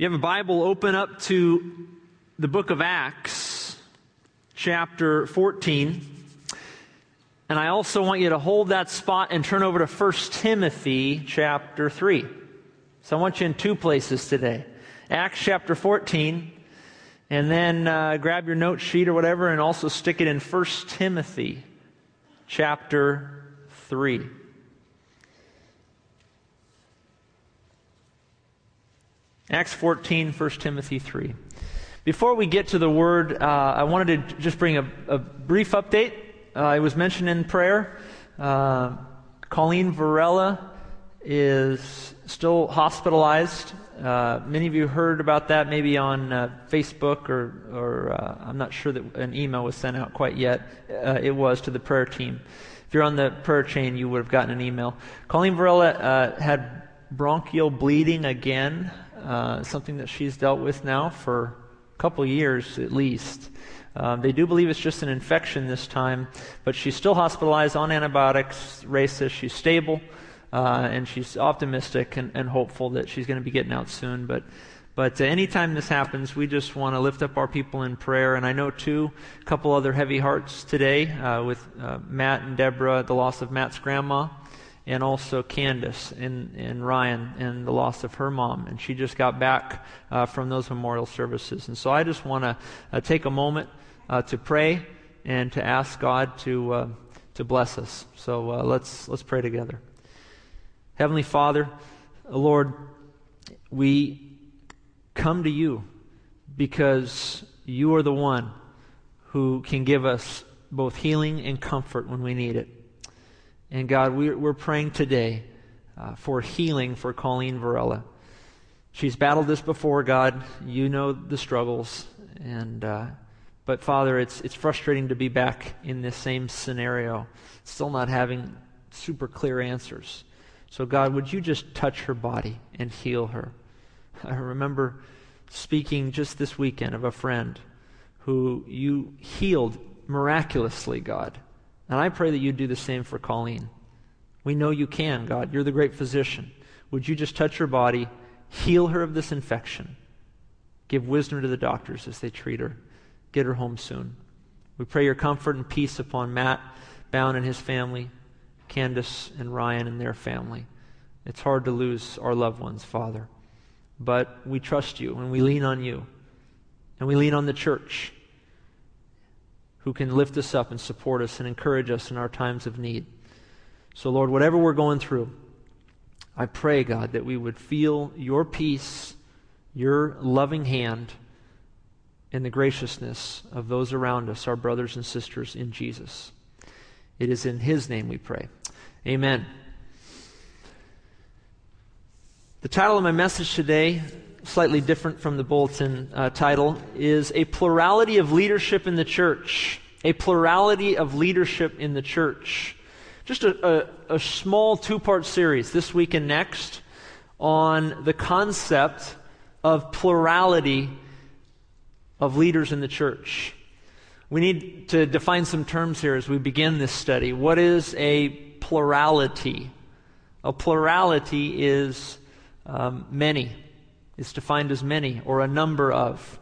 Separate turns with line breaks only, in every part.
You have a Bible, open up to the book of Acts, chapter 14. And I also want you to hold that spot and turn over to 1 Timothy, chapter 3. So I want you in two places today Acts chapter 14, and then uh, grab your note sheet or whatever and also stick it in 1 Timothy, chapter 3. Acts 14, 1 Timothy 3. Before we get to the word, uh, I wanted to just bring a, a brief update. Uh, it was mentioned in prayer. Uh, Colleen Varela is still hospitalized. Uh, many of you heard about that maybe on uh, Facebook or, or uh, I'm not sure that an email was sent out quite yet. it was to the prayer team. If you're on the prayer chain, you would have gotten an email. Colleen Varela had bronchial bleeding again uh, something that she's dealt with now for a couple years at least. Um, they do believe it's just an infection this time, but she's still hospitalized on antibiotics. Says she's stable, uh, and she's optimistic and, and, hopeful that she's going to be getting out soon. But, but anytime this happens, we just want to lift up our people in prayer. And I know, too, a couple other heavy hearts today uh, with uh, Matt and Deborah, the loss of Matt's grandma and also Candace and, and Ryan and the loss of her mom. And she just got back uh, from those memorial services. And so I just want to uh, take a moment uh, to pray and to ask God to, uh, to bless us. So uh, let's, let's pray together. Heavenly Father, Lord, we come to you because you are the one who can give us both healing and comfort when we need it. And God, we're, praying today uh, for healing for Colleen Varela. She's battled this before, God. You know the struggles. And, uh, but Father, it's, it's frustrating to be back in this same scenario, still not having super clear answers. So, God, would you just touch her body and heal her? I remember speaking just this weekend of a friend who you healed miraculously, God. And I pray that you do the same for Colleen. We know you can, God. You're the great physician. Would you just touch her body, heal her of this infection, give wisdom to the doctors as they treat her, get her home soon. We pray your comfort and peace upon Matt Bound and his family, Candace and Ryan and their family. It's hard to lose our loved ones, Father. But we trust you and we lean on you. And we lean on the church who can lift us up and support us and encourage us in our times of need. So, Lord, whatever we're going through, I pray, God, that we would feel your peace, your loving hand, and the graciousness of those around us, our brothers and sisters in Jesus. It is in his name we pray. Amen. The title of my message today slightly different from the bulletin uh, title, is A Plurality of Leadership in the Church. A Plurality of Leadership in the Church. Just a, a, a small two part series this week and next on the concept of plurality of leaders in the church. We need to define some terms here as we begin this study. What is a plurality? A plurality is um, many is to find as many or a number of.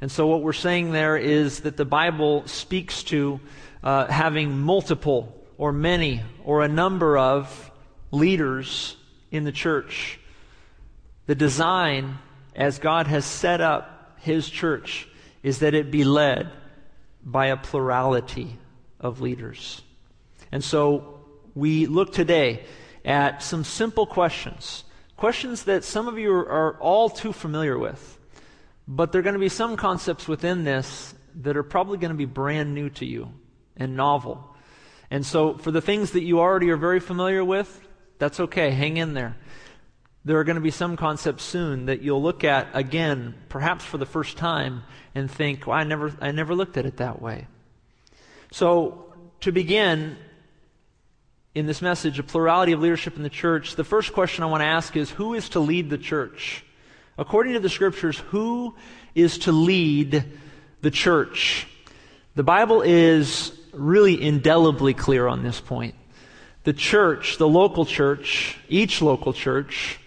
And so, what we're saying there is that the Bible speaks to uh, having multiple or many or a number of leaders in the church. The design, as God has set up His church, is that it be led by a plurality of leaders. And so, we look today at some simple questions Questions that some of you are, all too familiar with. But there are going to be some concepts within this that are probably going to be brand new to you and novel. And so, for the things that you already are very familiar with, that's okay. Hang in there. There are going to be some concepts soon that you'll look at again, perhaps for the first time, and think, well, I never, I never looked at it that way. So, to begin, in this message, a plurality of leadership in the church, the first question I want to ask is who is to lead the church? According to the scriptures, who is to lead the church? The Bible is really indelibly clear on this point. The church, the local church, each local church,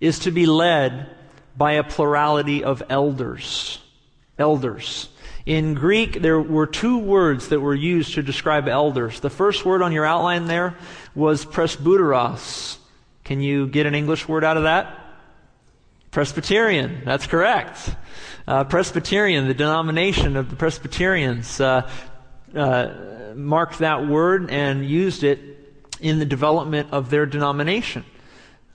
is to be led by a plurality of elders. Elders. In Greek, there were two words that were used to describe elders. The first word on your outline there was presbyteros. Can you get an English word out of that? Presbyterian. That's correct. Uh, Presbyterian, the denomination of the Presbyterians, uh, uh, marked that word and used it in the development of their denomination.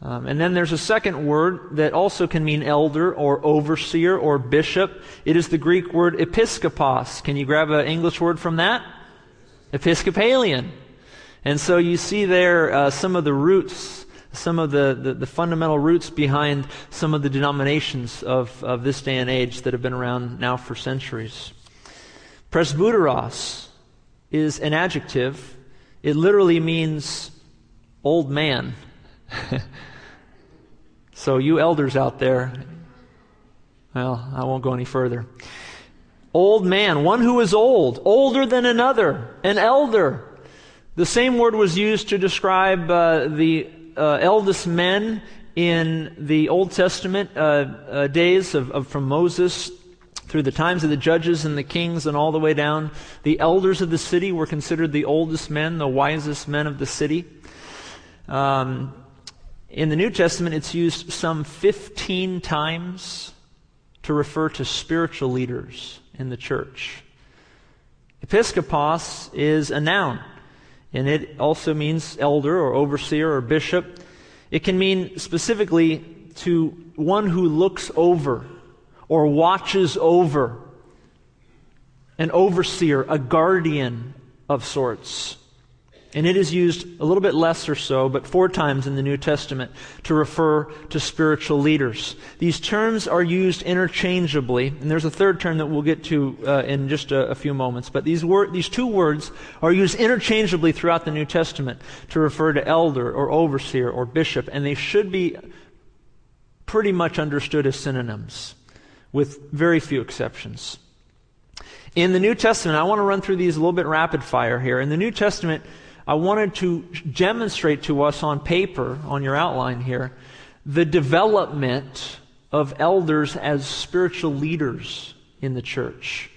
Um, and then there's a second word that also can mean elder or overseer or bishop. It is the Greek word episkopos. Can you grab an English word from that? Episcopalian. And so you see there uh, some of the roots, some of the, the, the, fundamental roots behind some of the denominations of, of this day and age that have been around now for centuries. Presbyteros is an adjective. It literally means old man. So, you elders out there, well, I won't go any further. Old man, one who is old, older than another, an elder. The same word was used to describe uh, the uh, eldest men in the Old Testament uh, uh days of, of, from Moses through the times of the judges and the kings and all the way down. The elders of the city were considered the oldest men, the wisest men of the city. Um, in the New Testament, it's used some 15 times to refer to spiritual leaders in the church. Episkopos is a noun, and it also means elder or overseer or bishop. It can mean specifically to one who looks over or watches over, an overseer, a guardian of sorts. And it is used a little bit less or so, but four times in the New Testament to refer to spiritual leaders. These terms are used interchangeably, and there's a third term that we'll get to uh, in just a, a, few moments. But these, wor- these two words are used interchangeably throughout the New Testament to refer to elder or overseer or bishop, and they should be pretty much understood as synonyms, with very few exceptions. In the New Testament, I want to run through these a little bit rapid fire here. In the New Testament, I wanted to demonstrate to us on paper, on your outline here, the development of elders as spiritual leaders in the church.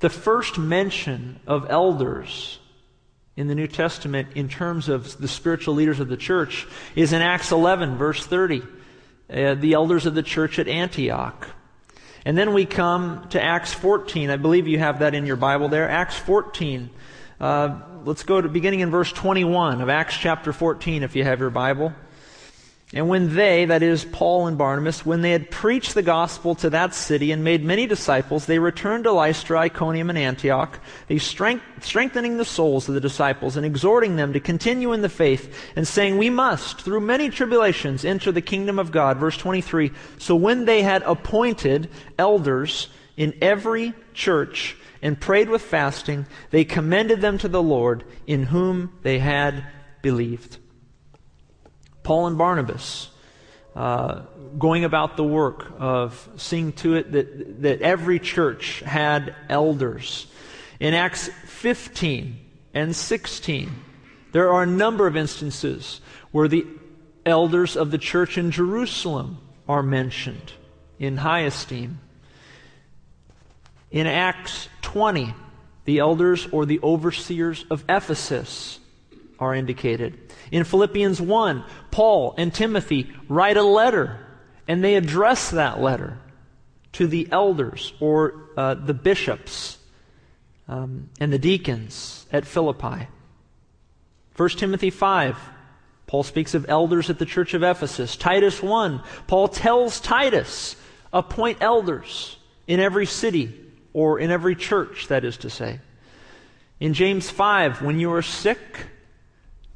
The first mention of elders in the New Testament in terms of the spiritual leaders of the church is in Acts 11, verse 30. Uh, the elders of the church at Antioch. And then we come to Acts 14. I believe you have that in your Bible there. Acts 14. Uh, let's go to beginning in verse 21 of Acts chapter 14 if you have your Bible. And when they, that is Paul and Barnabas, when they had preached the gospel to that city and made many disciples, they returned to Lystra, Iconium, and Antioch, they strength, strengthening the souls of the disciples and exhorting them to continue in the faith and saying, We must, through many tribulations, enter the kingdom of God. Verse 23. So when they had appointed elders in every church, and prayed with fasting, they commended them to the Lord in whom they had believed. Paul and Barnabas, uh, going about the work of seeing to it that, that every church had elders. In Acts 15 and 16, there are a number of instances where the elders of the church in Jerusalem are mentioned in high esteem. In Acts 20, the elders or the overseers of Ephesus are indicated. In Philippians 1, Paul and Timothy write a letter, and they address that letter to the elders or uh, the bishops um, and the deacons at Philippi. 1 Timothy 5, Paul speaks of elders at the church of Ephesus. Titus 1, Paul tells Titus, appoint elders in every city or in every church, that is to say. In James 5, when you are sick,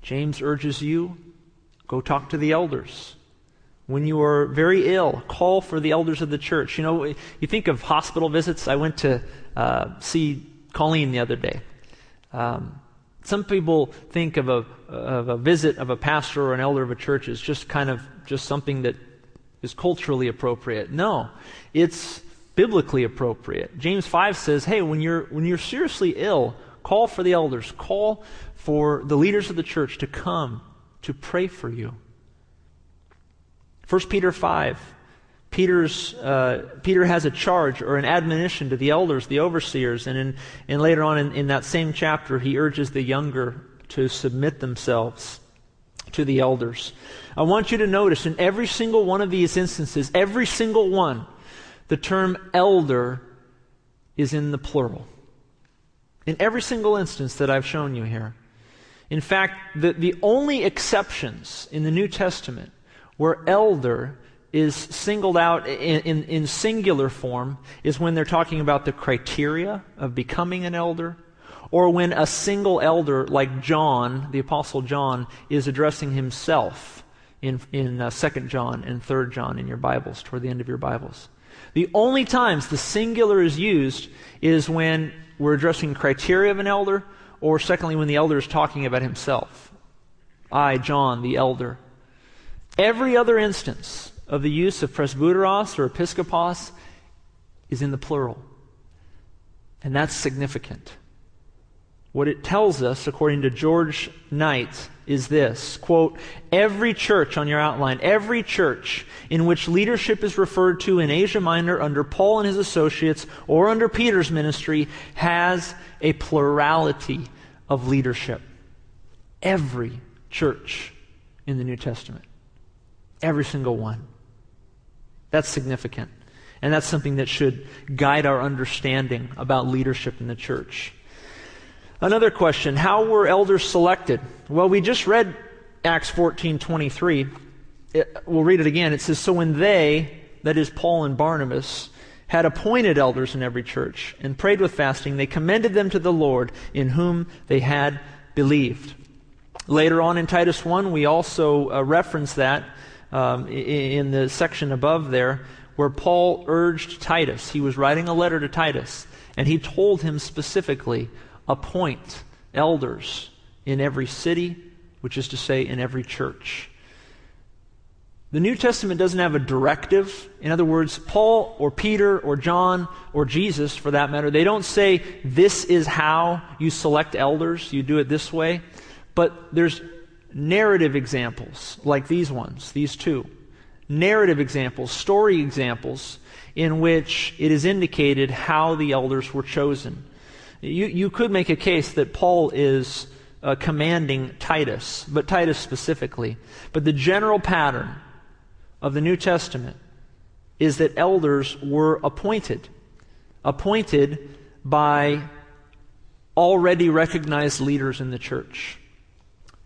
James urges you, go talk to the elders. When you are very ill, call for the elders of the church. You know, you think of hospital visits. I went to uh, see Colleen the other day. Um, some people think of a, of a visit of a pastor or an elder of a church as just kind of just something that is culturally appropriate. No, it's biblically appropriate. James 5 says, hey, when you're, when you're seriously ill, call for the elders, call for the leaders of the church to come to pray for you. 1 Peter 5, Peter's, uh, Peter has a charge or an admonition to the elders, the overseers, and, in, and later on in, in that same chapter, he urges the younger to submit themselves to the elders. I want you to notice in every single one of these instances, every single one, the term elder is in the plural. In every single instance that I've shown you here. In fact, the, the only exceptions in the New Testament where elder is singled out in, in, in, singular form is when they're talking about the criteria of becoming an elder, or when a single elder, like John, the Apostle John, is addressing himself in, in uh, 2 John and 3 John in your Bibles, toward the end of your Bibles. The only times the singular is used is when we're addressing criteria of an elder, or secondly, when the elder is talking about himself. I, John, the elder. Every other instance, of the use of presbyteros or episkopos is in the plural. And that's significant. What it tells us, according to George Knight, is this quote, every church on your outline, every church in which leadership is referred to in Asia Minor under Paul and his associates or under Peter's ministry has a plurality of leadership. Every church in the New Testament. Every single one. That's significant. And that's something that should guide our understanding about leadership in the church. Another question How were elders selected? Well, we just read Acts 14 23. It, we'll read it again. It says, So when they, that is Paul and Barnabas, had appointed elders in every church and prayed with fasting, they commended them to the Lord in whom they had believed. Later on in Titus 1, we also uh, reference that um, in the section above there where Paul urged Titus. He was writing a letter to Titus, and he told him specifically appoint elders in every city, which is to say, in every church. The New Testament doesn't have a directive. In other words, Paul or Peter or John or Jesus, for that matter, they don't say, this is how you select elders, you do it this way. But there's narrative examples like these ones, these two. Narrative examples, story examples, in which it is indicated how the elders were chosen. You, you could make a case that Paul is uh, commanding Titus, but Titus specifically. But the general pattern of the New Testament is that elders were appointed, appointed by already recognized leaders in the church.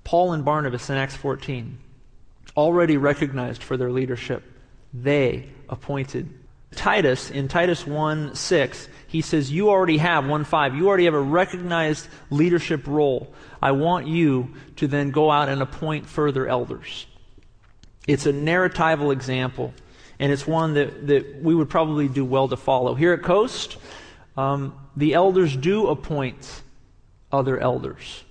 Paul and Barnabas in Acts 14, already recognized for their leadership, they appointed. Titus, in Titus 1 6, he says, You already have, 1 5, you already have a recognized leadership role. I want you to then go out and appoint further elders. It's a narratival example, and it's one that, that we would probably do well to follow. Here at Coast, um, the elders do appoint other elders.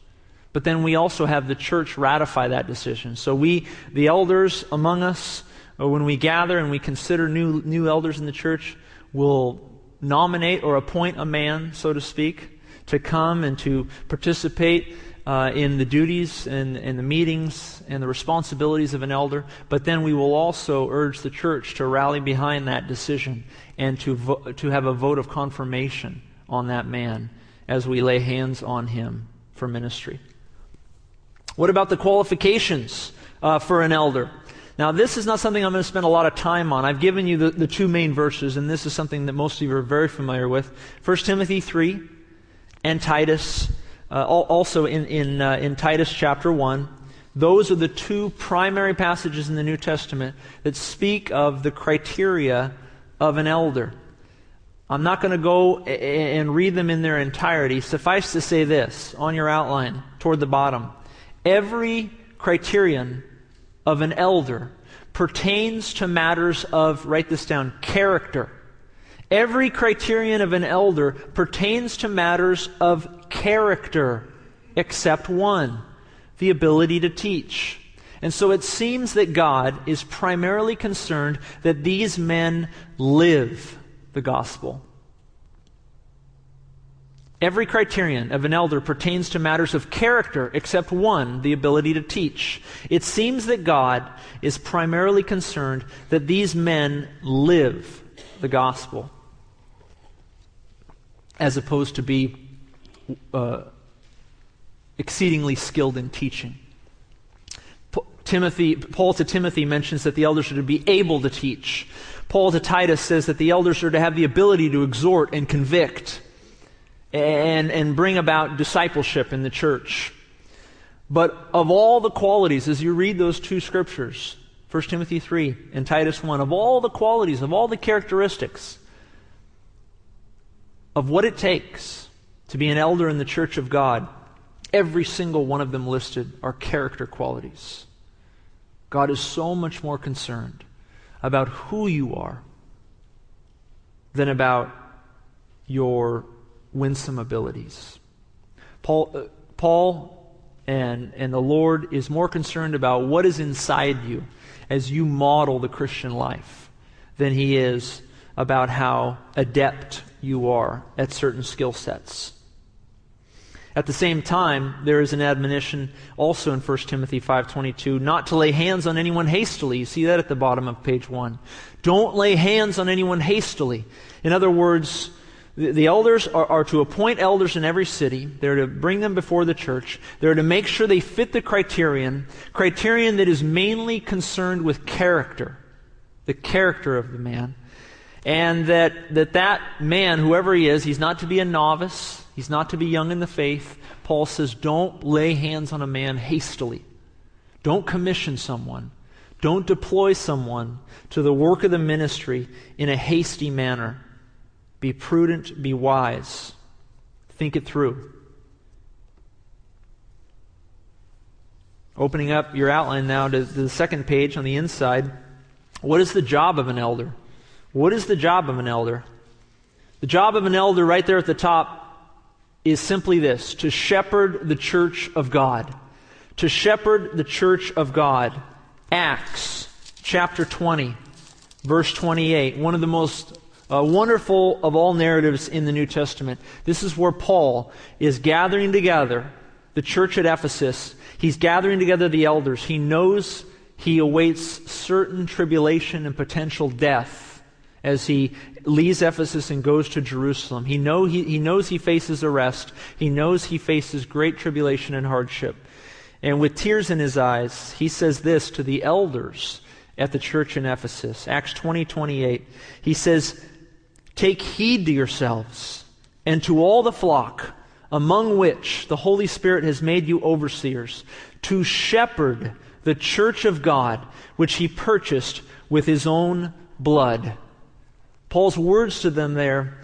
But then we also have the church ratify that decision. So we, the elders among us, when we gather and we consider new, new elders in the church, we'll nominate or appoint a man, so to speak, to come and to participate uh, in the duties and, and the meetings and the responsibilities of an elder. But then we will also urge the church to rally behind that decision and to, vo- to have a vote of confirmation on that man as we lay hands on him for ministry. What about the qualifications uh, for an elder? Now, this is not something I'm going to spend a lot of time on. I've given you the, the two main verses, and this is something that most of you are very familiar with 1 Timothy 3 and Titus, uh, also in, in, uh, in Titus chapter 1. Those are the two primary passages in the New Testament that speak of the criteria of an elder. I'm not going to go and read them in their entirety. Suffice to say this on your outline toward the bottom. Every criterion of an elder pertains to matters of, write this down, character. Every criterion of an elder pertains to matters of character, except one the ability to teach. And so it seems that God is primarily concerned that these men live the gospel. Every criterion of an elder pertains to matters of character except one, the ability to teach. It seems that God is primarily concerned that these men live the gospel as opposed to be uh, exceedingly skilled in teaching. Timothy, Paul to Timothy mentions that the elders are to be able to teach. Paul to Titus says that the elders are to have the ability to exhort and convict and, and bring about discipleship in the church. But of all the qualities, as you read those two scriptures, 1 Timothy 3 and Titus 1, of all the qualities, of all the characteristics of what it takes to be an elder in the church of God, every single one of them listed are character qualities. God is so much more concerned about who you are than about your winsome abilities. Paul, uh, Paul and, and the Lord is more concerned about what is inside you as you model the Christian life than he is about how adept you are at certain skill sets. At the same time, there is an admonition also in 1 Timothy 5:22 not to lay hands on anyone hastily. You see that at the bottom of page 1. Don't lay hands on anyone hastily. In other words, the, elders are, are to appoint elders in every city. They're to bring them before the church. They're to make sure they fit the criterion, criterion that is mainly concerned with character, the character of the man. And that, that that man, whoever he is, he's not to be a novice. He's not to be young in the faith. Paul says, don't lay hands on a man hastily. Don't commission someone. Don't deploy someone to the work of the ministry in a hasty manner. Be prudent, be wise. Think it through. Opening up your outline now to the second page on the inside. What is the job of an elder? What is the job of an elder? The job of an elder, right there at the top, is simply this to shepherd the church of God. To shepherd the church of God. Acts chapter 20, verse 28, one of the most uh, wonderful of all narratives in the New Testament. This is where Paul is gathering together the church at Ephesus. He's gathering together the elders. He knows he awaits certain tribulation and potential death as he leaves Ephesus and goes to Jerusalem. He, know, he, he knows he faces arrest. He knows he faces great tribulation and hardship. And with tears in his eyes, he says this to the elders at the church in Ephesus. Acts 20, 28. He says, Take heed to yourselves and to all the flock among which the Holy Spirit has made you overseers to shepherd the church of God, which he purchased with his own blood. Paul's words to them there,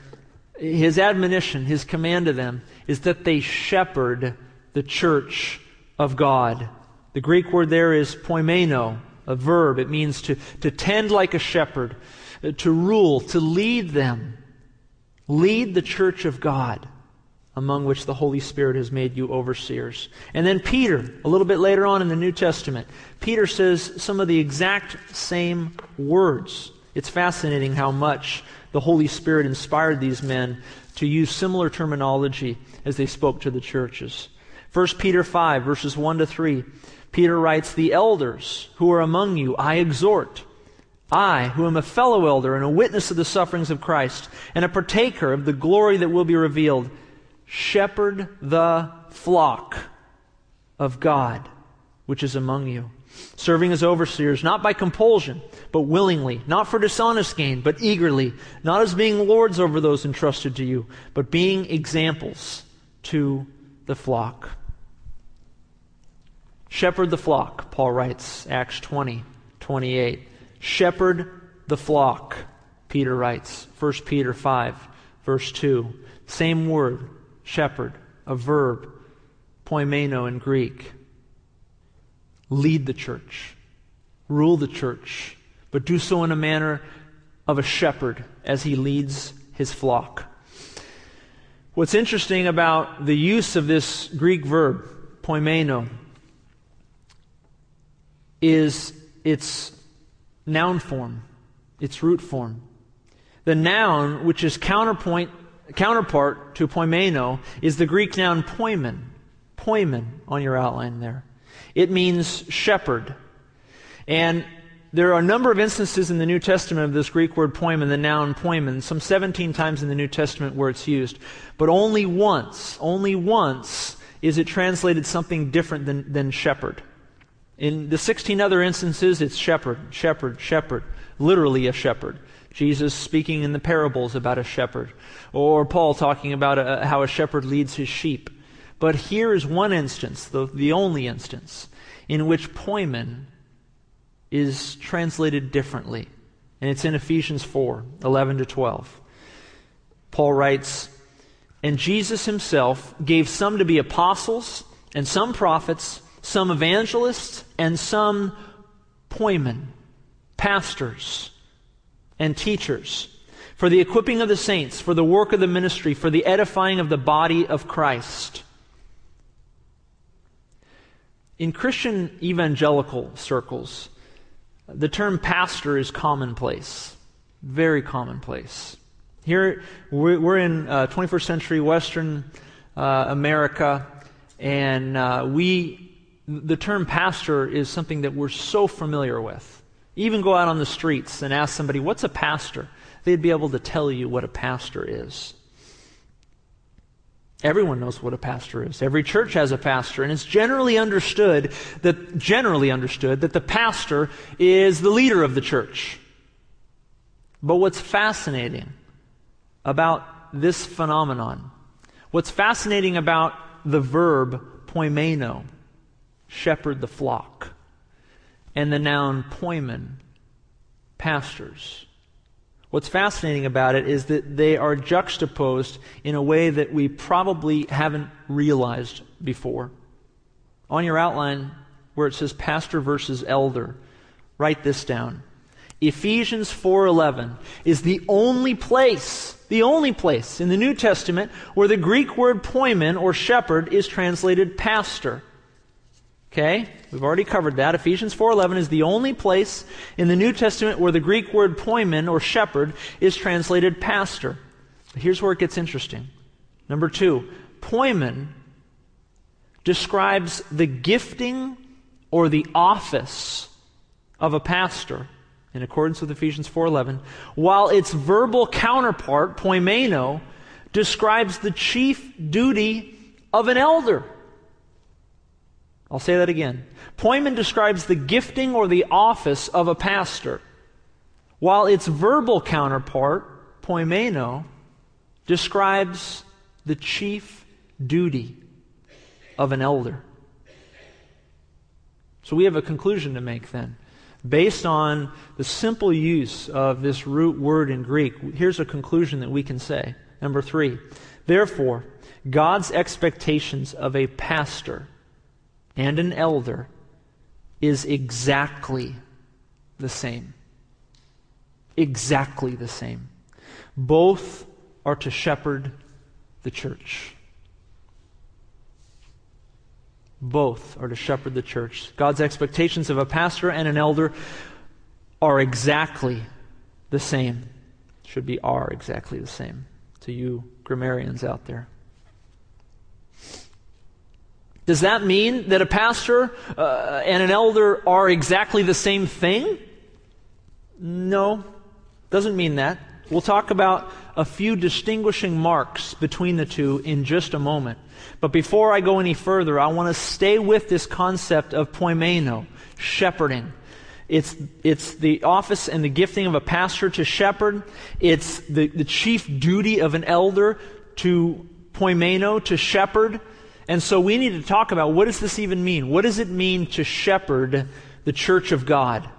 his admonition, his command to them, is that they shepherd the church of God. The Greek word there is poimeno, a verb. It means to, to tend like a shepherd, to rule, to lead them. Lead the church of God, among which the Holy Spirit has made you overseers. And then Peter, a little bit later on in the New Testament, Peter says some of the exact same words. It's fascinating how much the Holy Spirit inspired these men to use similar terminology as they spoke to the churches. 1 Peter 5, verses 1 to 3, Peter writes, The elders who are among you, I exhort. I, who am a fellow elder and a witness of the sufferings of Christ, and a partaker of the glory that will be revealed, shepherd the flock of God which is among you serving as overseers, not by compulsion, but willingly, not for dishonest gain, but eagerly, not as being lords over those entrusted to you, but being examples to the flock. Shepherd the flock, Paul writes, Acts 20, 28. Shepherd the flock, Peter writes, 1 Peter 5, verse 2. Same word, shepherd, a verb, poimeno in Greek lead the church, rule the church, but do so in a manner of a shepherd as he leads his flock. What's interesting about the use of this Greek verb, poimeno, is its noun form, its root form. The noun, which is counterpoint counterpart to poimeno is the Greek noun poimen. Poimen on your outline there. It means shepherd. And there are a number of instances in the New Testament of this Greek word poimen, the noun poimen, some 17 times in the New Testament where it's used. But only once, only once is it translated something different than, than shepherd. In the 16 other instances, it's shepherd, shepherd, shepherd, literally a shepherd. Jesus speaking in the parables about a shepherd, or Paul talking about a, how a shepherd leads his sheep. But here is one instance, the, the only instance, in which poimen is translated differently. And it's in Ephesians 4 11 to 12. Paul writes, And Jesus himself gave some to be apostles, and some prophets, some evangelists, and some poimen, pastors, and teachers, for the equipping of the saints, for the work of the ministry, for the edifying of the body of Christ. In Christian evangelical circles, the term pastor is commonplace, very commonplace. Here, we're in uh, 21st century Western uh, America, and uh, we, the term pastor is something that we're so familiar with. Even go out on the streets and ask somebody, What's a pastor? They'd be able to tell you what a pastor is. Everyone knows what a pastor is. Every church has a pastor, and it's generally understood that generally understood that the pastor is the leader of the church. But what's fascinating about this phenomenon, what's fascinating about the verb poimeno, shepherd the flock, and the noun poimen, pastors, What's fascinating about it is that they are juxtaposed in a way that we probably haven't realized before. On your outline, where it says pastor versus elder, write this down. Ephesians 4:11 is the only place, the only place in the New Testament where the Greek word poimen or shepherd is translated pastor. Okay? We've already covered that. Ephesians 4:11 is the only place in the New Testament where the Greek word poimen or shepherd is translated pastor. Here's where it gets interesting. Number 2, poimen describes the gifting or the office of a pastor in accordance with Ephesians 4:11, while its verbal counterpart poimeno describes the chief duty of an elder. I'll say that again. Poimen describes the gifting or the office of a pastor, while its verbal counterpart, poimeno, describes the chief duty of an elder. So we have a conclusion to make then. Based on the simple use of this root word in Greek, here's a conclusion that we can say. Number three, therefore, God's expectations of a pastor and an elder is exactly the same. Exactly the same. Both are to shepherd the church. Both are to shepherd the church. God's expectations of a pastor and an elder are exactly the same. Should be are exactly the same to you grammarians out there. Does that mean that a pastor uh, and an elder are exactly the same thing? No, doesn't mean that. We'll talk about a few distinguishing marks between the two in just a moment. But before I go any further, I want to stay with this concept of poimeno, shepherding. It's, it's the office and the gifting of a pastor to shepherd. It's the, the chief duty of an elder to poimeno, to shepherd. And so we need to talk about what does this even mean? What does it mean to shepherd the church of God?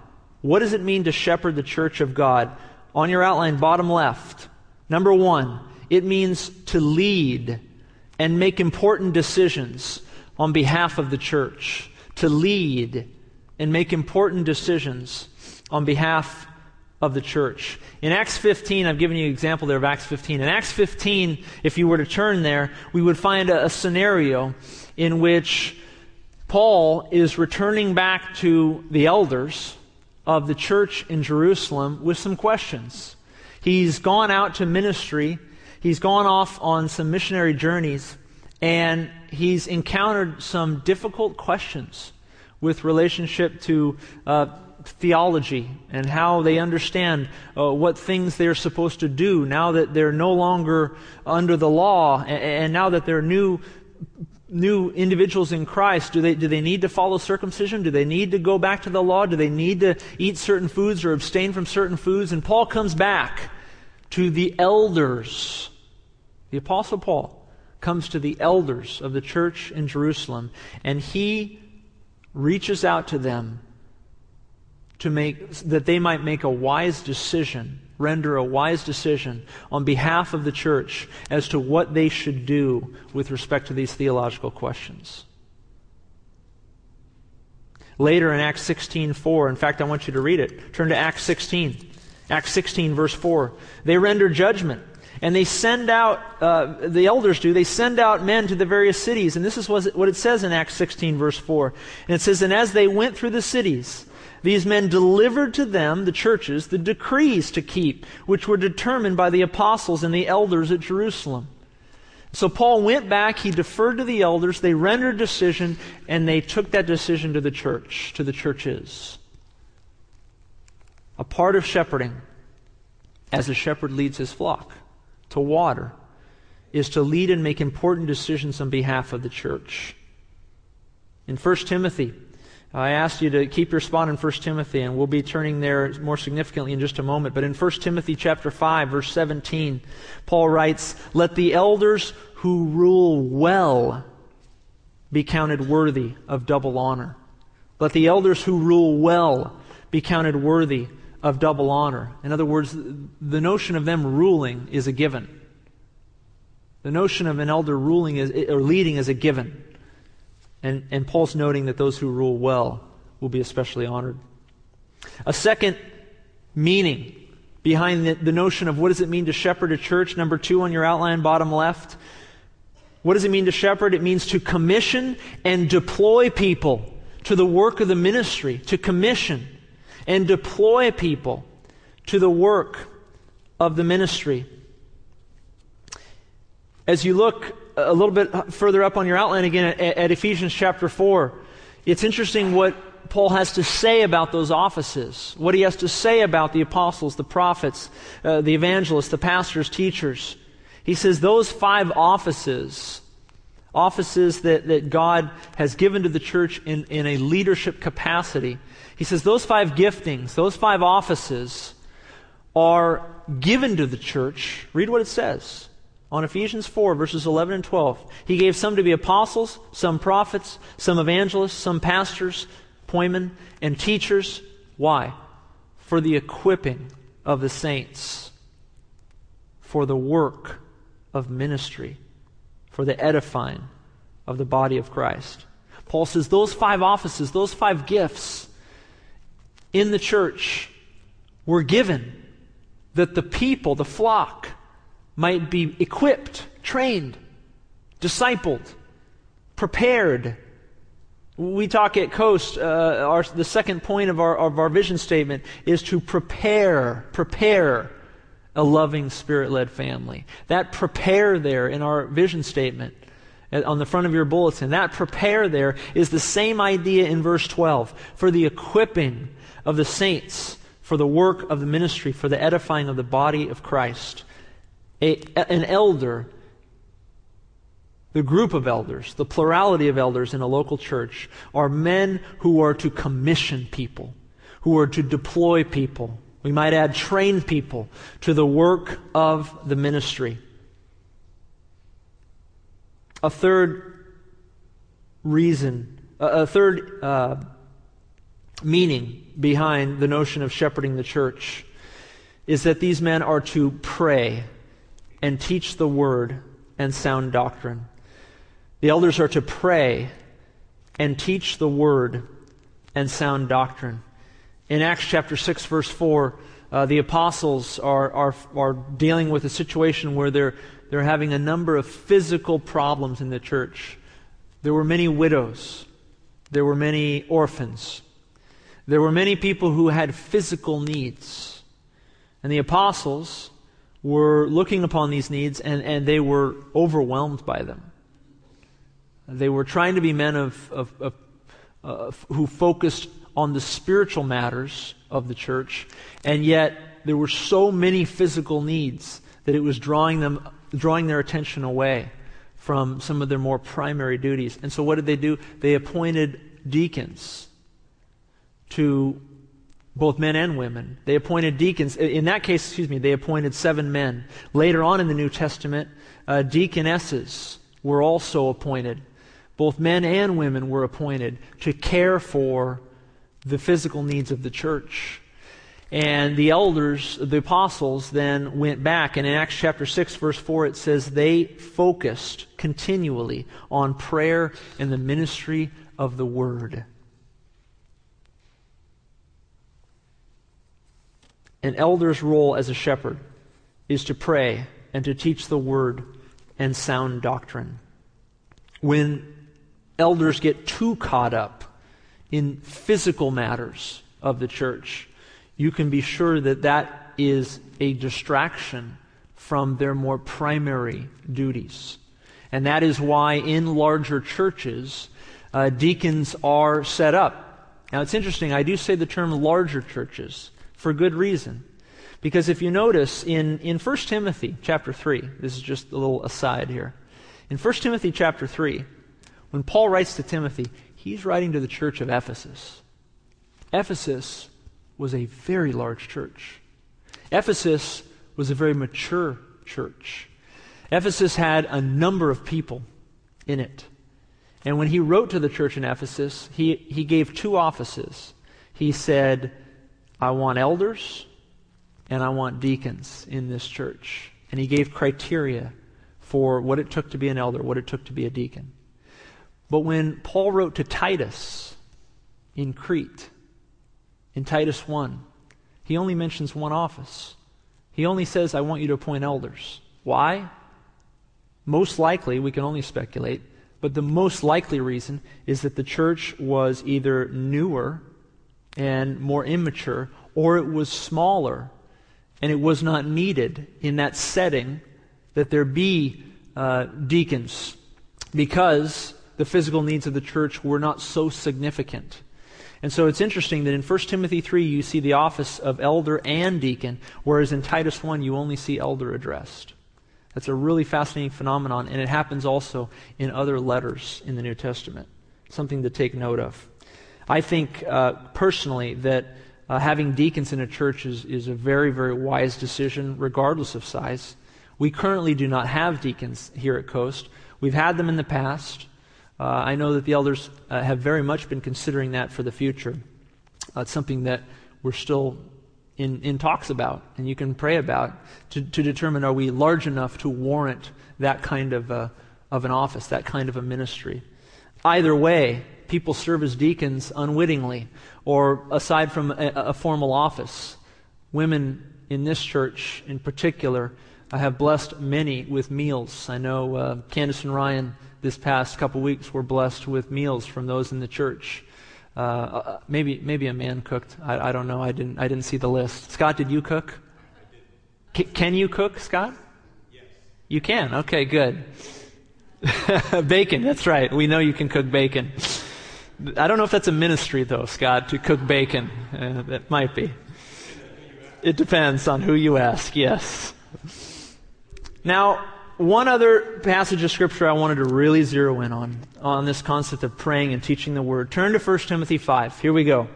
What does it mean to shepherd the church of God? On your outline, bottom left. Number one, it means to lead and make important decisions on behalf of the church. To lead and make important decisions on behalf of the church. In Acts 15, I've given you an example there of Acts 15. In Acts 15, if you were to turn there, we would find a, a scenario in which Paul is returning back to the elders of the church in Jerusalem with some questions. He's gone out to ministry. He's gone off on some missionary journeys and he's encountered some difficult questions with relationship to uh, theology and how they understand uh, what things they're supposed to do now that they're no longer under the law and, and now that they're new new individuals in Christ, do they, do they need to follow circumcision? Do they need to go back to the law? Do they need to eat certain foods or abstain from certain foods? And Paul comes back to the elders. The Apostle Paul comes to the elders of the church in Jerusalem, and he reaches out to them to make, that they might make a wise decision, render a wise decision on behalf of the church as to what they should do with respect to these theological questions. Later in Acts 16:4, in fact, I want you to read it. Turn to Acts 16. Acts 16, verse 4. They render judgment and they send out, uh, the elders do, they send out men to the various cities. And this is what it says in Acts 16, verse 4. And it says, And as they went through the cities, these men delivered to them, the churches, the decrees to keep, which were determined by the apostles and the elders at Jerusalem. So Paul went back, he deferred to the elders, they rendered decision, and they took that decision to the church, to the churches. A part of shepherding, as a shepherd leads his flock to water, is to lead and make important decisions on behalf of the church. In 1 Timothy, I asked you to keep your spot in 1 Timothy, and we'll be turning there more significantly in just a moment. But in 1 Timothy chapter 5, verse 17, Paul writes, Let the elders who rule well be counted worthy of double honor. Let the elders who rule well be counted worthy of double honor. In other words, the notion of them ruling is a given. The notion of an elder ruling is, or leading is a given. And, and Paul's noting that those who rule well will be especially honored. A second meaning behind the, the notion of what does it mean to shepherd a church, number two on your outline, bottom left. What does it mean to shepherd? It means to commission and deploy people to the work of the ministry, to commission and deploy people to the work of the ministry. As you look a little bit further up on your outline again at, at Ephesians chapter 4, it's interesting what Paul has to say about those offices, what he has to say about the apostles, the prophets, uh, the evangelists, the pastors, teachers. He says those five offices, offices that, that God has given to the church in, in a leadership capacity, he says those five giftings, those five offices are given to the church. Read what it says on Ephesians 4, verses 11 and 12. He gave some to be apostles, some prophets, some evangelists, some pastors, poimen, and teachers. Why? For the equipping of the saints, for the work of ministry, for the edifying of the body of Christ. Paul says those five offices, those five gifts in the church were given that the people, the flock, might be equipped, trained, discipled, prepared. We talk at Coast, uh, our, the second point of our, of our vision statement is to prepare, prepare a loving, spirit led family. That prepare there in our vision statement uh, on the front of your bulletin, that prepare there is the same idea in verse 12 for the equipping of the saints, for the work of the ministry, for the edifying of the body of Christ a, an elder, the group of elders, the plurality of elders in a local church, are men who are to commission people, who are to deploy people. We might add train people to the work of the ministry. A third reason, a third uh, meaning behind the notion of shepherding the church is that these men are to pray and teach the word and sound doctrine. The elders are to pray and teach the word and sound doctrine. In Acts chapter 6, verse 4, uh, the apostles are, are, are dealing with a situation where they're, they're having a number of physical problems in the church. There were many widows, there were many orphans, there were many people who had physical needs. And the apostles were looking upon these needs and, and they were overwhelmed by them. They were trying to be men of, of, of uh, who focused on the spiritual matters of the church, and yet there were so many physical needs that it was drawing them, drawing their attention away from some of their more primary duties. And so, what did they do? They appointed deacons to both men and women. They appointed deacons. In that case, excuse me, they appointed seven men. Later on in the New Testament, uh, deaconesses were also appointed. Both men and women were appointed to care for the physical needs of the church. And the elders, the apostles, then went back. And in Acts chapter 6, verse 4, it says they focused continually on prayer and the ministry of the word. An elder's role as a shepherd is to pray and to teach the word and sound doctrine. When elders get too caught up in physical matters of the church, you can be sure that that is a distraction from their more primary duties. And that is why in larger churches, uh, deacons are set up. Now, it's interesting, I do say the term larger churches for good reason. Because if you notice in, in 1 Timothy chapter 3, this is just a little aside here. In 1 Timothy chapter 3, when Paul writes to Timothy, he's writing to the church of Ephesus. Ephesus was a very large church. Ephesus was a very mature church. Ephesus had a number of people in it. And when he wrote to the church in Ephesus, he, he gave two offices. He said, I want elders and I want deacons in this church. And he gave criteria for what it took to be an elder, what it took to be a deacon. But when Paul wrote to Titus in Crete, in Titus 1, he only mentions one office. He only says, I want you to appoint elders. Why? Most likely, we can only speculate, but the most likely reason is that the church was either newer and more immature, or it was smaller and it was not needed in that setting that there be uh, deacons because the physical needs of the church were not so significant. And so it's interesting that in 1 Timothy 3 you see the office of elder and deacon, whereas in Titus 1 you only see elder addressed. That's a really fascinating phenomenon, and it happens also in other letters in the New Testament. Something to take note of. I think uh, personally that uh, having deacons in a church is, is a very, very wise decision, regardless of size. We currently do not have deacons here at Coast. We've had them in the past. Uh, I know that the elders uh, have very much been considering that for the future. Uh, it's something that we're still in, in talks about, and you can pray about to, to determine are we large enough to warrant that kind of, a, of an office, that kind of a ministry. Either way, people serve as deacons unwittingly, or aside from a, a formal office. Women in this church, in particular, I have blessed many with meals. I know uh, Candace and Ryan this past couple weeks were blessed with meals from those in the church. Uh, uh, maybe maybe a man cooked. I, I, don't know. I didn't I didn't see the list. Scott, did you cook? C- can you cook, Scott? Yes. You can. Okay, good. bacon. That's right. We know you can cook bacon. I don't know if that's a ministry, though, Scott, to cook bacon. Uh, that might be. It depends on who you ask, yes. Now, one other passage of Scripture I wanted to really zero in on, on this concept of praying and teaching the Word. Turn to 1 Timothy 5. Here we go.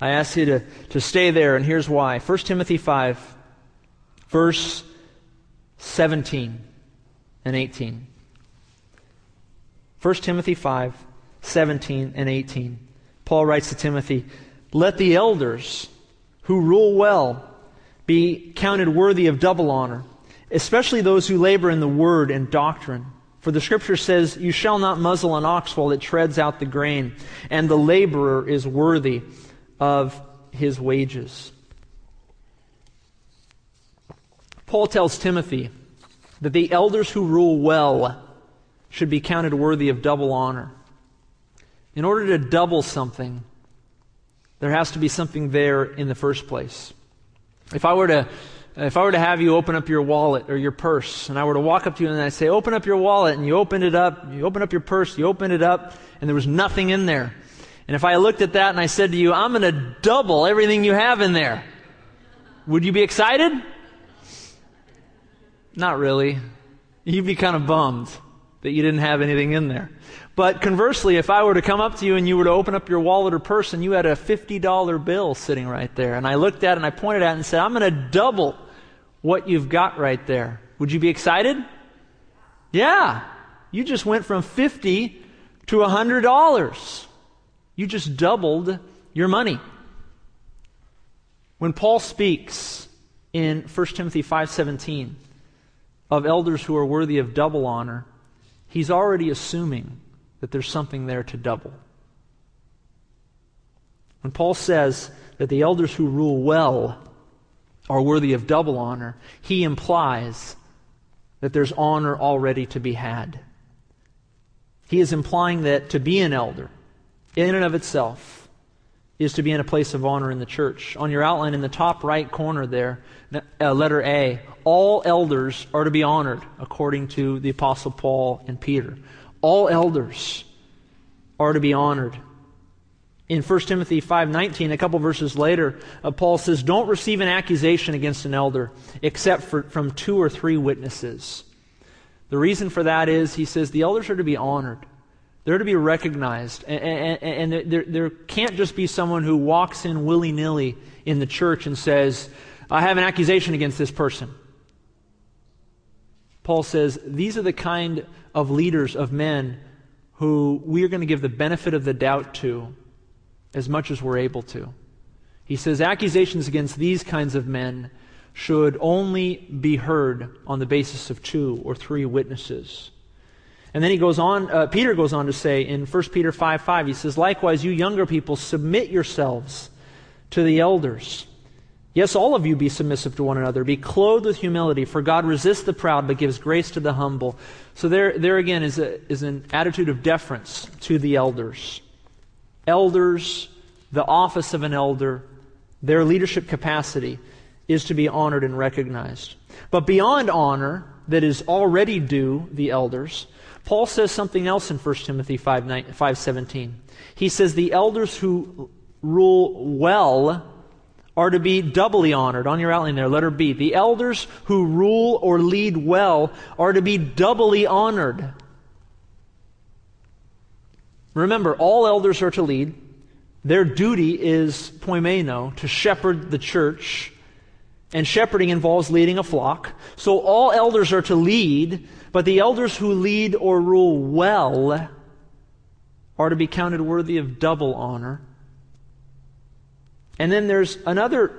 I ask you to, to stay there, and here's why. 1 Timothy 5, verse 17 and 18. 1 Timothy 5, 17 and 18. Paul writes to Timothy, Let the elders who rule well be counted worthy of double honor, especially those who labor in the word and doctrine. For the scripture says, You shall not muzzle an ox while it treads out the grain, and the laborer is worthy of his wages. Paul tells Timothy that the elders who rule well should be counted worthy of double honor. In order to double something, there has to be something there in the first place. If I were to if I were to have you open up your wallet or your purse, and I were to walk up to you and I say, open up your wallet, and you opened it up, you open up your purse, you opened it up, and there was nothing in there. And if I looked at that and I said to you, I'm going to double everything you have in there, would you be excited? Not really. You'd be kind of bummed that you didn't have anything in there. But conversely, if I were to come up to you and you were to open up your wallet or purse and you had a $50 bill sitting right there, and I looked at it and I pointed at it and said, I'm going to double what you've got right there, would you be excited? Yeah. You just went from 50 to $100. You just doubled your money. When Paul speaks in 1 Timothy 5:17 of elders who are worthy of double honor, he's already assuming that there's something there to double. When Paul says that the elders who rule well are worthy of double honor, he implies that there's honor already to be had. He is implying that to be an elder, in and of itself, is to be in a place of honor in the church. On your outline in the top right corner there, uh, letter A, all elders are to be honored according to the Apostle Paul and Peter. All elders are to be honored. In 1 Timothy 5:19, a couple verses later, uh, Paul says, "Don't receive an accusation against an elder except for, from two or three witnesses." The reason for that is, he says, the elders are to be honored. They're to be recognized. And, and, and there, there can't just be someone who walks in willy nilly in the church and says, I have an accusation against this person. Paul says, These are the kind of leaders, of men, who we are going to give the benefit of the doubt to as much as we're able to. He says accusations against these kinds of men should only be heard on the basis of two or three witnesses. And then he goes on, uh, Peter goes on to say in 1 Peter 5 5, he says, Likewise, you younger people, submit yourselves to the elders. Yes, all of you be submissive to one another. Be clothed with humility, for God resists the proud but gives grace to the humble. So there, there again is, a, is an attitude of deference to the elders. Elders, the office of an elder, their leadership capacity is to be honored and recognized. But beyond honor that is already due the elders, Paul says something else in 1 Timothy 5, 5.17. He says, the elders who rule well are to be doubly honored. On your outline there, letter B. The elders who rule or lead well are to be doubly honored. Remember, all elders are to lead. Their duty is poimeno, to shepherd the church. And shepherding involves leading a flock. So all elders are to lead, but the elders who lead or rule well are to be counted worthy of double honor. And then there's another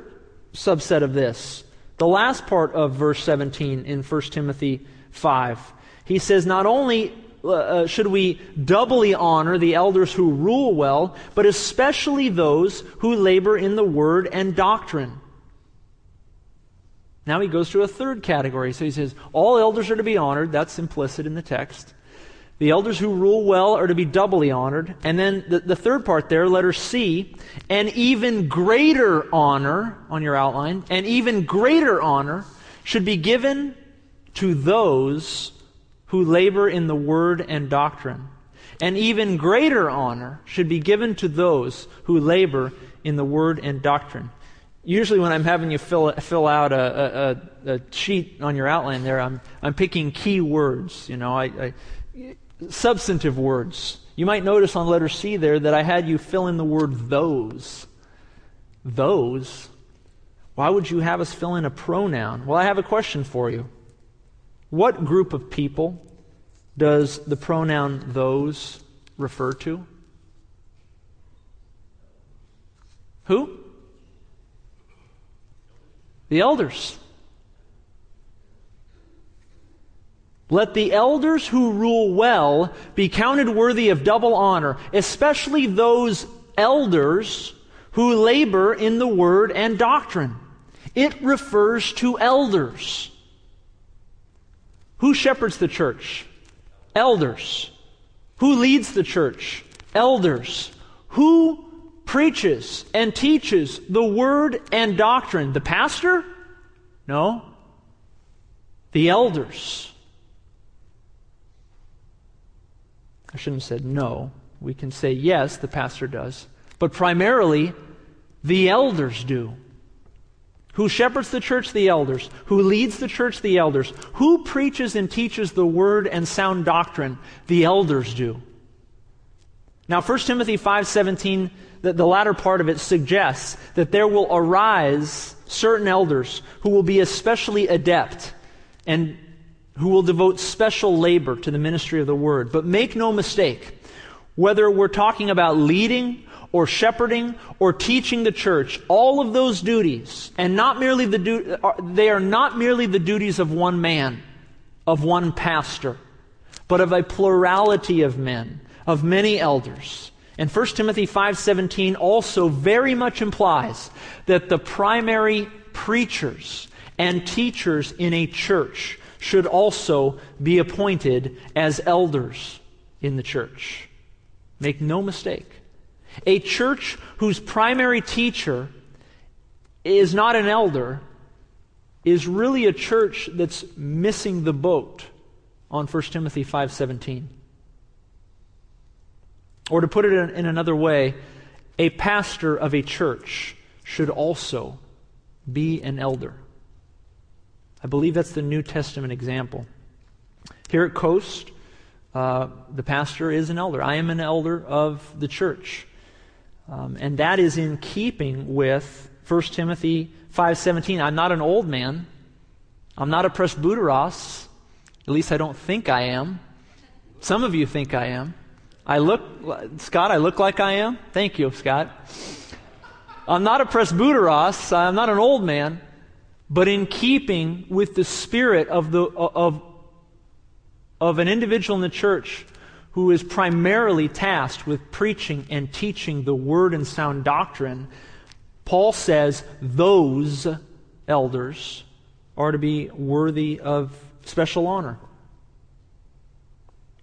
subset of this. The last part of verse 17 in 1 Timothy 5. He says, Not only uh, uh, should we doubly honor the elders who rule well, but especially those who labor in the word and doctrine. Now he goes to a third category. So he says, All elders are to be honored. That's implicit in the text. The elders who rule well are to be doubly honored. And then the, the third part there, letter C, an even greater honor on your outline, an even greater honor should be given to those who labor in the word and doctrine. An even greater honor should be given to those who labor in the word and doctrine. Usually, when I'm having you fill, fill out a, a, a sheet on your outline there, I'm, I'm picking key words. You know, I, I substantive words. You might notice on letter C there that I had you fill in the word those. Those? Why would you have us fill in a pronoun? Well, I have a question for you. What group of people does the pronoun those refer to? Who? The elders. Let the elders who rule well be counted worthy of double honor, especially those elders who labor in the word and doctrine. It refers to elders. Who shepherds the church? Elders. Who leads the church? Elders. Who preaches and teaches the word and doctrine? The pastor? No. The elders. I shouldn't have said no. We can say yes, the pastor does. But primarily, the elders do. Who shepherds the church? The elders. Who leads the church? The elders. Who preaches and teaches the word and sound doctrine? The elders do. Now 1 Timothy 5:17, the, the latter part of it suggests that there will arise certain elders who will be especially adept and who will devote special labor to the ministry of the word. But make no mistake, whether we're talking about leading or shepherding or teaching the church, all of those duties, and not merely the du- they are not merely the duties of one man, of one pastor, but of a plurality of men, of many elders. And 1 Timothy 5:17 also very much implies that the primary preachers and teachers in a church should also be appointed as elders in the church. Make no mistake. A church whose primary teacher is not an elder is really a church that's missing the boat on 1 Timothy 5:17. Or to put it in, in another way, a pastor of a church should also be an elder. I believe that's the New Testament example. Here at Coast, uh, the pastor is an elder. I am an elder of the church. Um, and that is in keeping with 1 Timothy 5.17. I'm not an old man. I'm not a presbyteros. At least I don't think I am. Some of you think I am. I look, Scott, I look like I am. Thank you, Scott. I'm not a presbyteros. I'm not an old man. But in keeping with the spirit of, the, of, of an individual in the church who is primarily tasked with preaching and teaching the word and sound doctrine, Paul says those elders are to be worthy of special honor.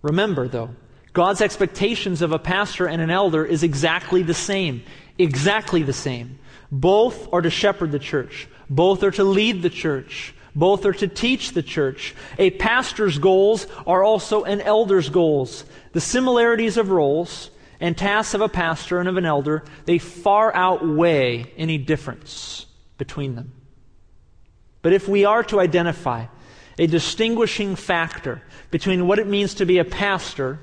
Remember, though, God's expectations of a pastor and an elder is exactly the same. Exactly the same. Both are to shepherd the church. Both are to lead the church. Both are to teach the church. A pastor's goals are also an elder's goals. The similarities of roles and tasks of a pastor and of an elder, they far outweigh any difference between them. But if we are to identify a distinguishing factor between what it means to be a pastor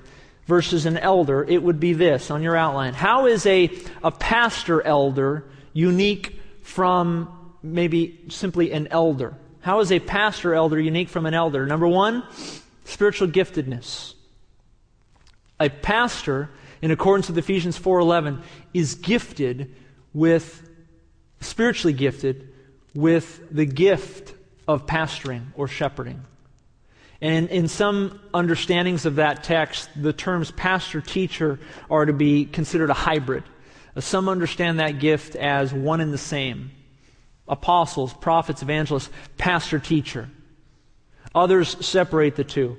versus an elder, it would be this on your outline. How is a, a pastor elder unique from maybe simply an elder? How is a pastor elder unique from an elder? Number one, spiritual giftedness. A pastor, in accordance with Ephesians 4:11, is gifted with spiritually gifted with the gift of pastoring or shepherding. And in, some understandings of that text, the terms pastor teacher are to be considered a hybrid. Some understand that gift as one and the same apostles, prophets, evangelists, pastor teacher. Others separate the two.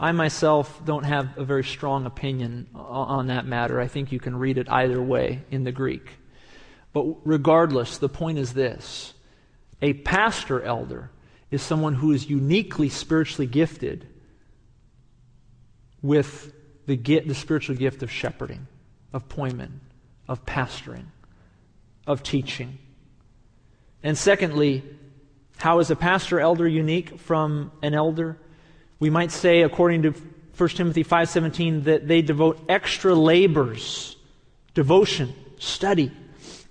I myself don't have a very strong opinion on that matter. I think you can read it either way in the Greek. But regardless, the point is this a pastor elder is someone who is uniquely spiritually gifted with the, the spiritual gift of shepherding, of poimen, of pastoring, of teaching. And secondly, how is a pastor elder unique from an elder? We might say, according to 1 Timothy 5.17, that they devote extra labors, devotion, study,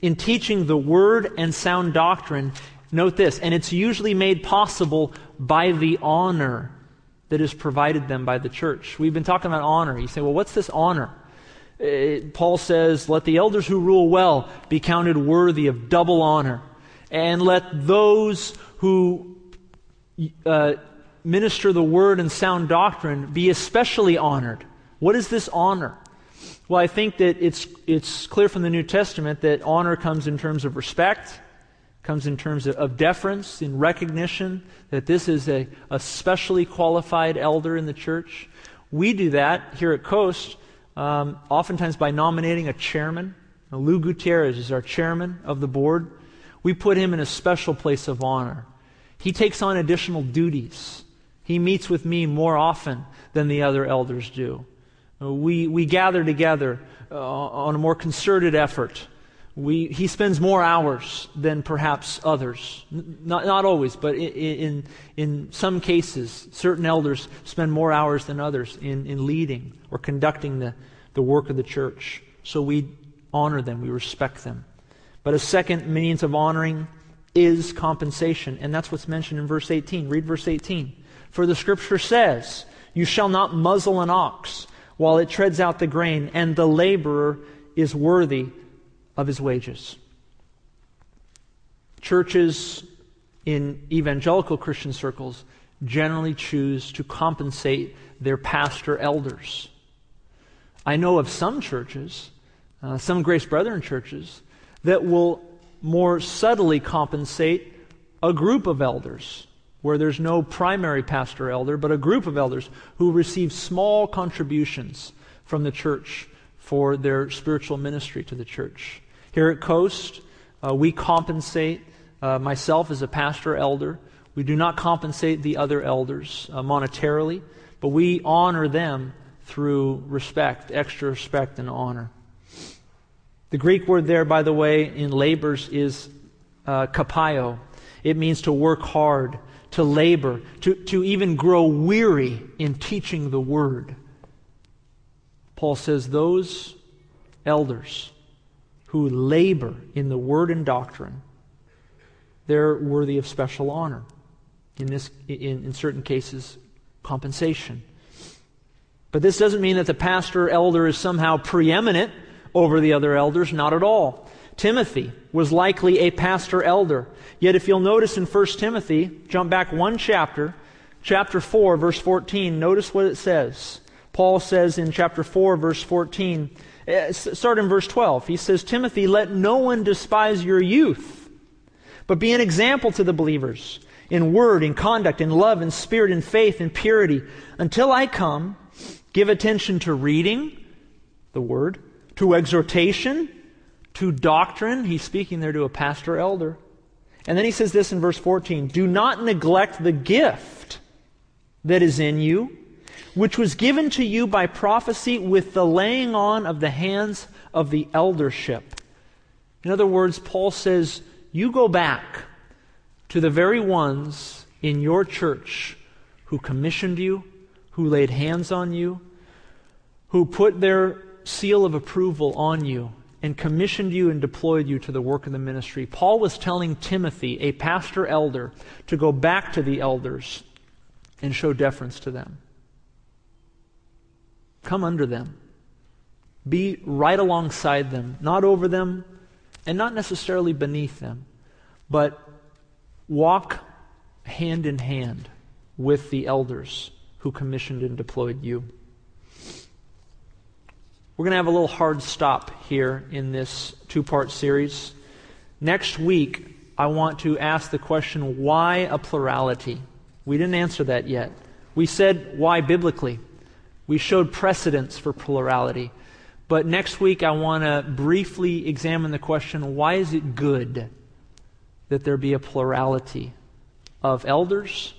in teaching the word and sound doctrine. Note this, and it's usually made possible by the honor that is provided them by the church. We've been talking about honor. You say, well, what's this honor? It, Paul says, let the elders who rule well be counted worthy of double honor and let those who uh, minister the word and sound doctrine be especially honored. What is this honor? Well, I think that it's, it's clear from the New Testament that honor comes in terms of respect, comes in terms of, of deference, in recognition that this is a, a specially qualified elder in the church. We do that here at Coast, um, oftentimes by nominating a chairman. Now, Lou Gutierrez is our chairman of the board we put him in a special place of honor. He takes on additional duties. He meets with me more often than the other elders do. We, we gather together uh, on a more concerted effort. We, he spends more hours than perhaps others. Not, not always, but in, in, some cases, certain elders spend more hours than others in, in leading or conducting the, the work of the church. So we honor them, we respect them. But a second means of honoring is compensation, and that's what's mentioned in verse 18. Read verse 18. For the scripture says, You shall not muzzle an ox while it treads out the grain, and the laborer is worthy of his wages. Churches in evangelical Christian circles generally choose to compensate their pastor elders. I know of some churches, uh, some Grace Brethren churches, that will more subtly compensate a group of elders where there's no primary pastor elder, but a group of elders who receive small contributions from the church for their spiritual ministry to the church. Here at Coast, uh, we compensate uh, myself as a pastor elder. We do not compensate the other elders uh, monetarily, but we honor them through respect, extra respect and honor. The Greek word there, by the way, in labors is uh, kopiao. It means to work hard, to labor, to, to even grow weary in teaching the word. Paul says those elders who labor in the word and doctrine, they're worthy of special honor. In, this, in, in certain cases, compensation. But this doesn't mean that the pastor elder is somehow preeminent over the other elders, not at all. Timothy was likely a pastor elder. Yet, if you'll notice in 1 Timothy, jump back one chapter, chapter 4, verse 14, notice what it says. Paul says in chapter 4, verse 14, eh, start in verse 12. He says, Timothy, let no one despise your youth, but be an example to the believers in word, in conduct, in love, in spirit, in faith, in purity. Until I come, give attention to reading, the word, to exhortation, to doctrine. He's speaking there to a pastor elder. And then he says this in verse 14 Do not neglect the gift that is in you, which was given to you by prophecy with the laying on of the hands of the eldership. In other words, Paul says, You go back to the very ones in your church who commissioned you, who laid hands on you, who put their seal of approval on you and commissioned you and deployed you to the work of the ministry. Paul was telling Timothy, a pastor elder, to go back to the elders and show deference to them. Come under them. Be right alongside them, not over them, and not necessarily beneath them, but walk hand in hand with the elders who commissioned and deployed you. We're going to have a little hard stop here in this two part series. Next week, I want to ask the question why a plurality? We didn't answer that yet. We said why biblically. We showed precedents for plurality. But next week, I want to briefly examine the question why is it good that there be a plurality of elders?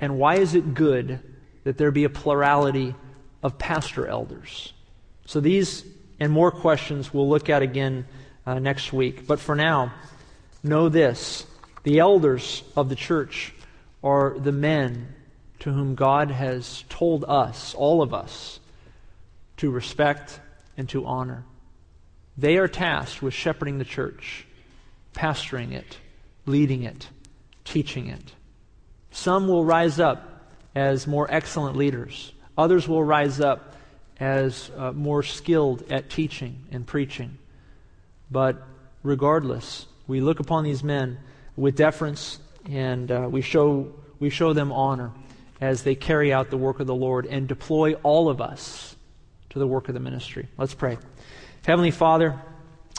And why is it good that there be a plurality of pastor elders? So these and more questions we'll look at again uh, next week. But for now, know this the elders of the church are the men to whom God has told us, all of us, to respect and to honor. They are tasked with shepherding the church, pastoring it, leading it, teaching it. Some will rise up as more excellent leaders. Others will rise up as uh, more skilled at teaching and preaching. But regardless, we look upon these men with deference and uh, we, show, we show them honor as they carry out the work of the Lord and deploy all of us to the work of the ministry. Let's pray. Heavenly Father,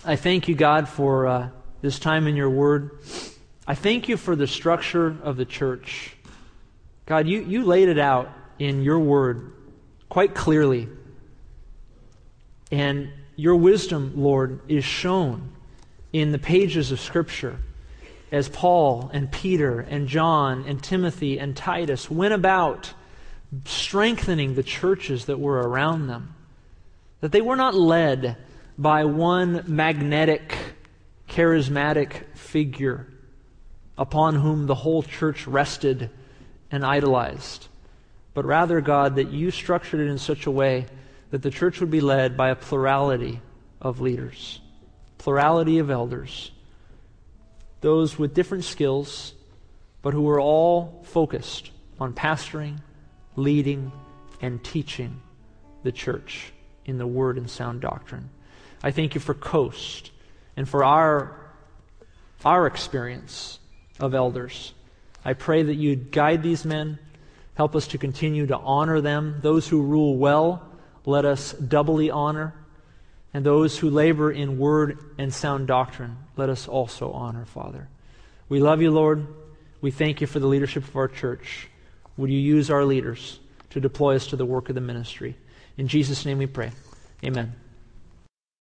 I thank you, God, for uh, this time in your word. I thank you for the structure of the church. God, you, you laid it out in your word quite clearly and your wisdom, Lord, is shown in the pages of Scripture. As Paul and Peter and John and Timothy and Titus went about strengthening the churches that were around them, that they were not led by one magnetic, charismatic figure upon whom the whole church rested and idolized, but rather, God, that you structured it in such a way that the church would be led by a plurality of leaders, plurality of elders, those with different skills, but who were all focused on pastoring, leading, and teaching the church in the word and sound doctrine. I thank you for Coast and for our, our experience of elders. I pray that you'd guide these men, help us to continue to honor them. Those who rule well, let us doubly honor. And those who labor in word and sound doctrine, let us also honor, Father. We love you, Lord. We thank you for the leadership of our church. Would you use our leaders to deploy us to the work of the ministry? In Jesus' name we pray. Amen.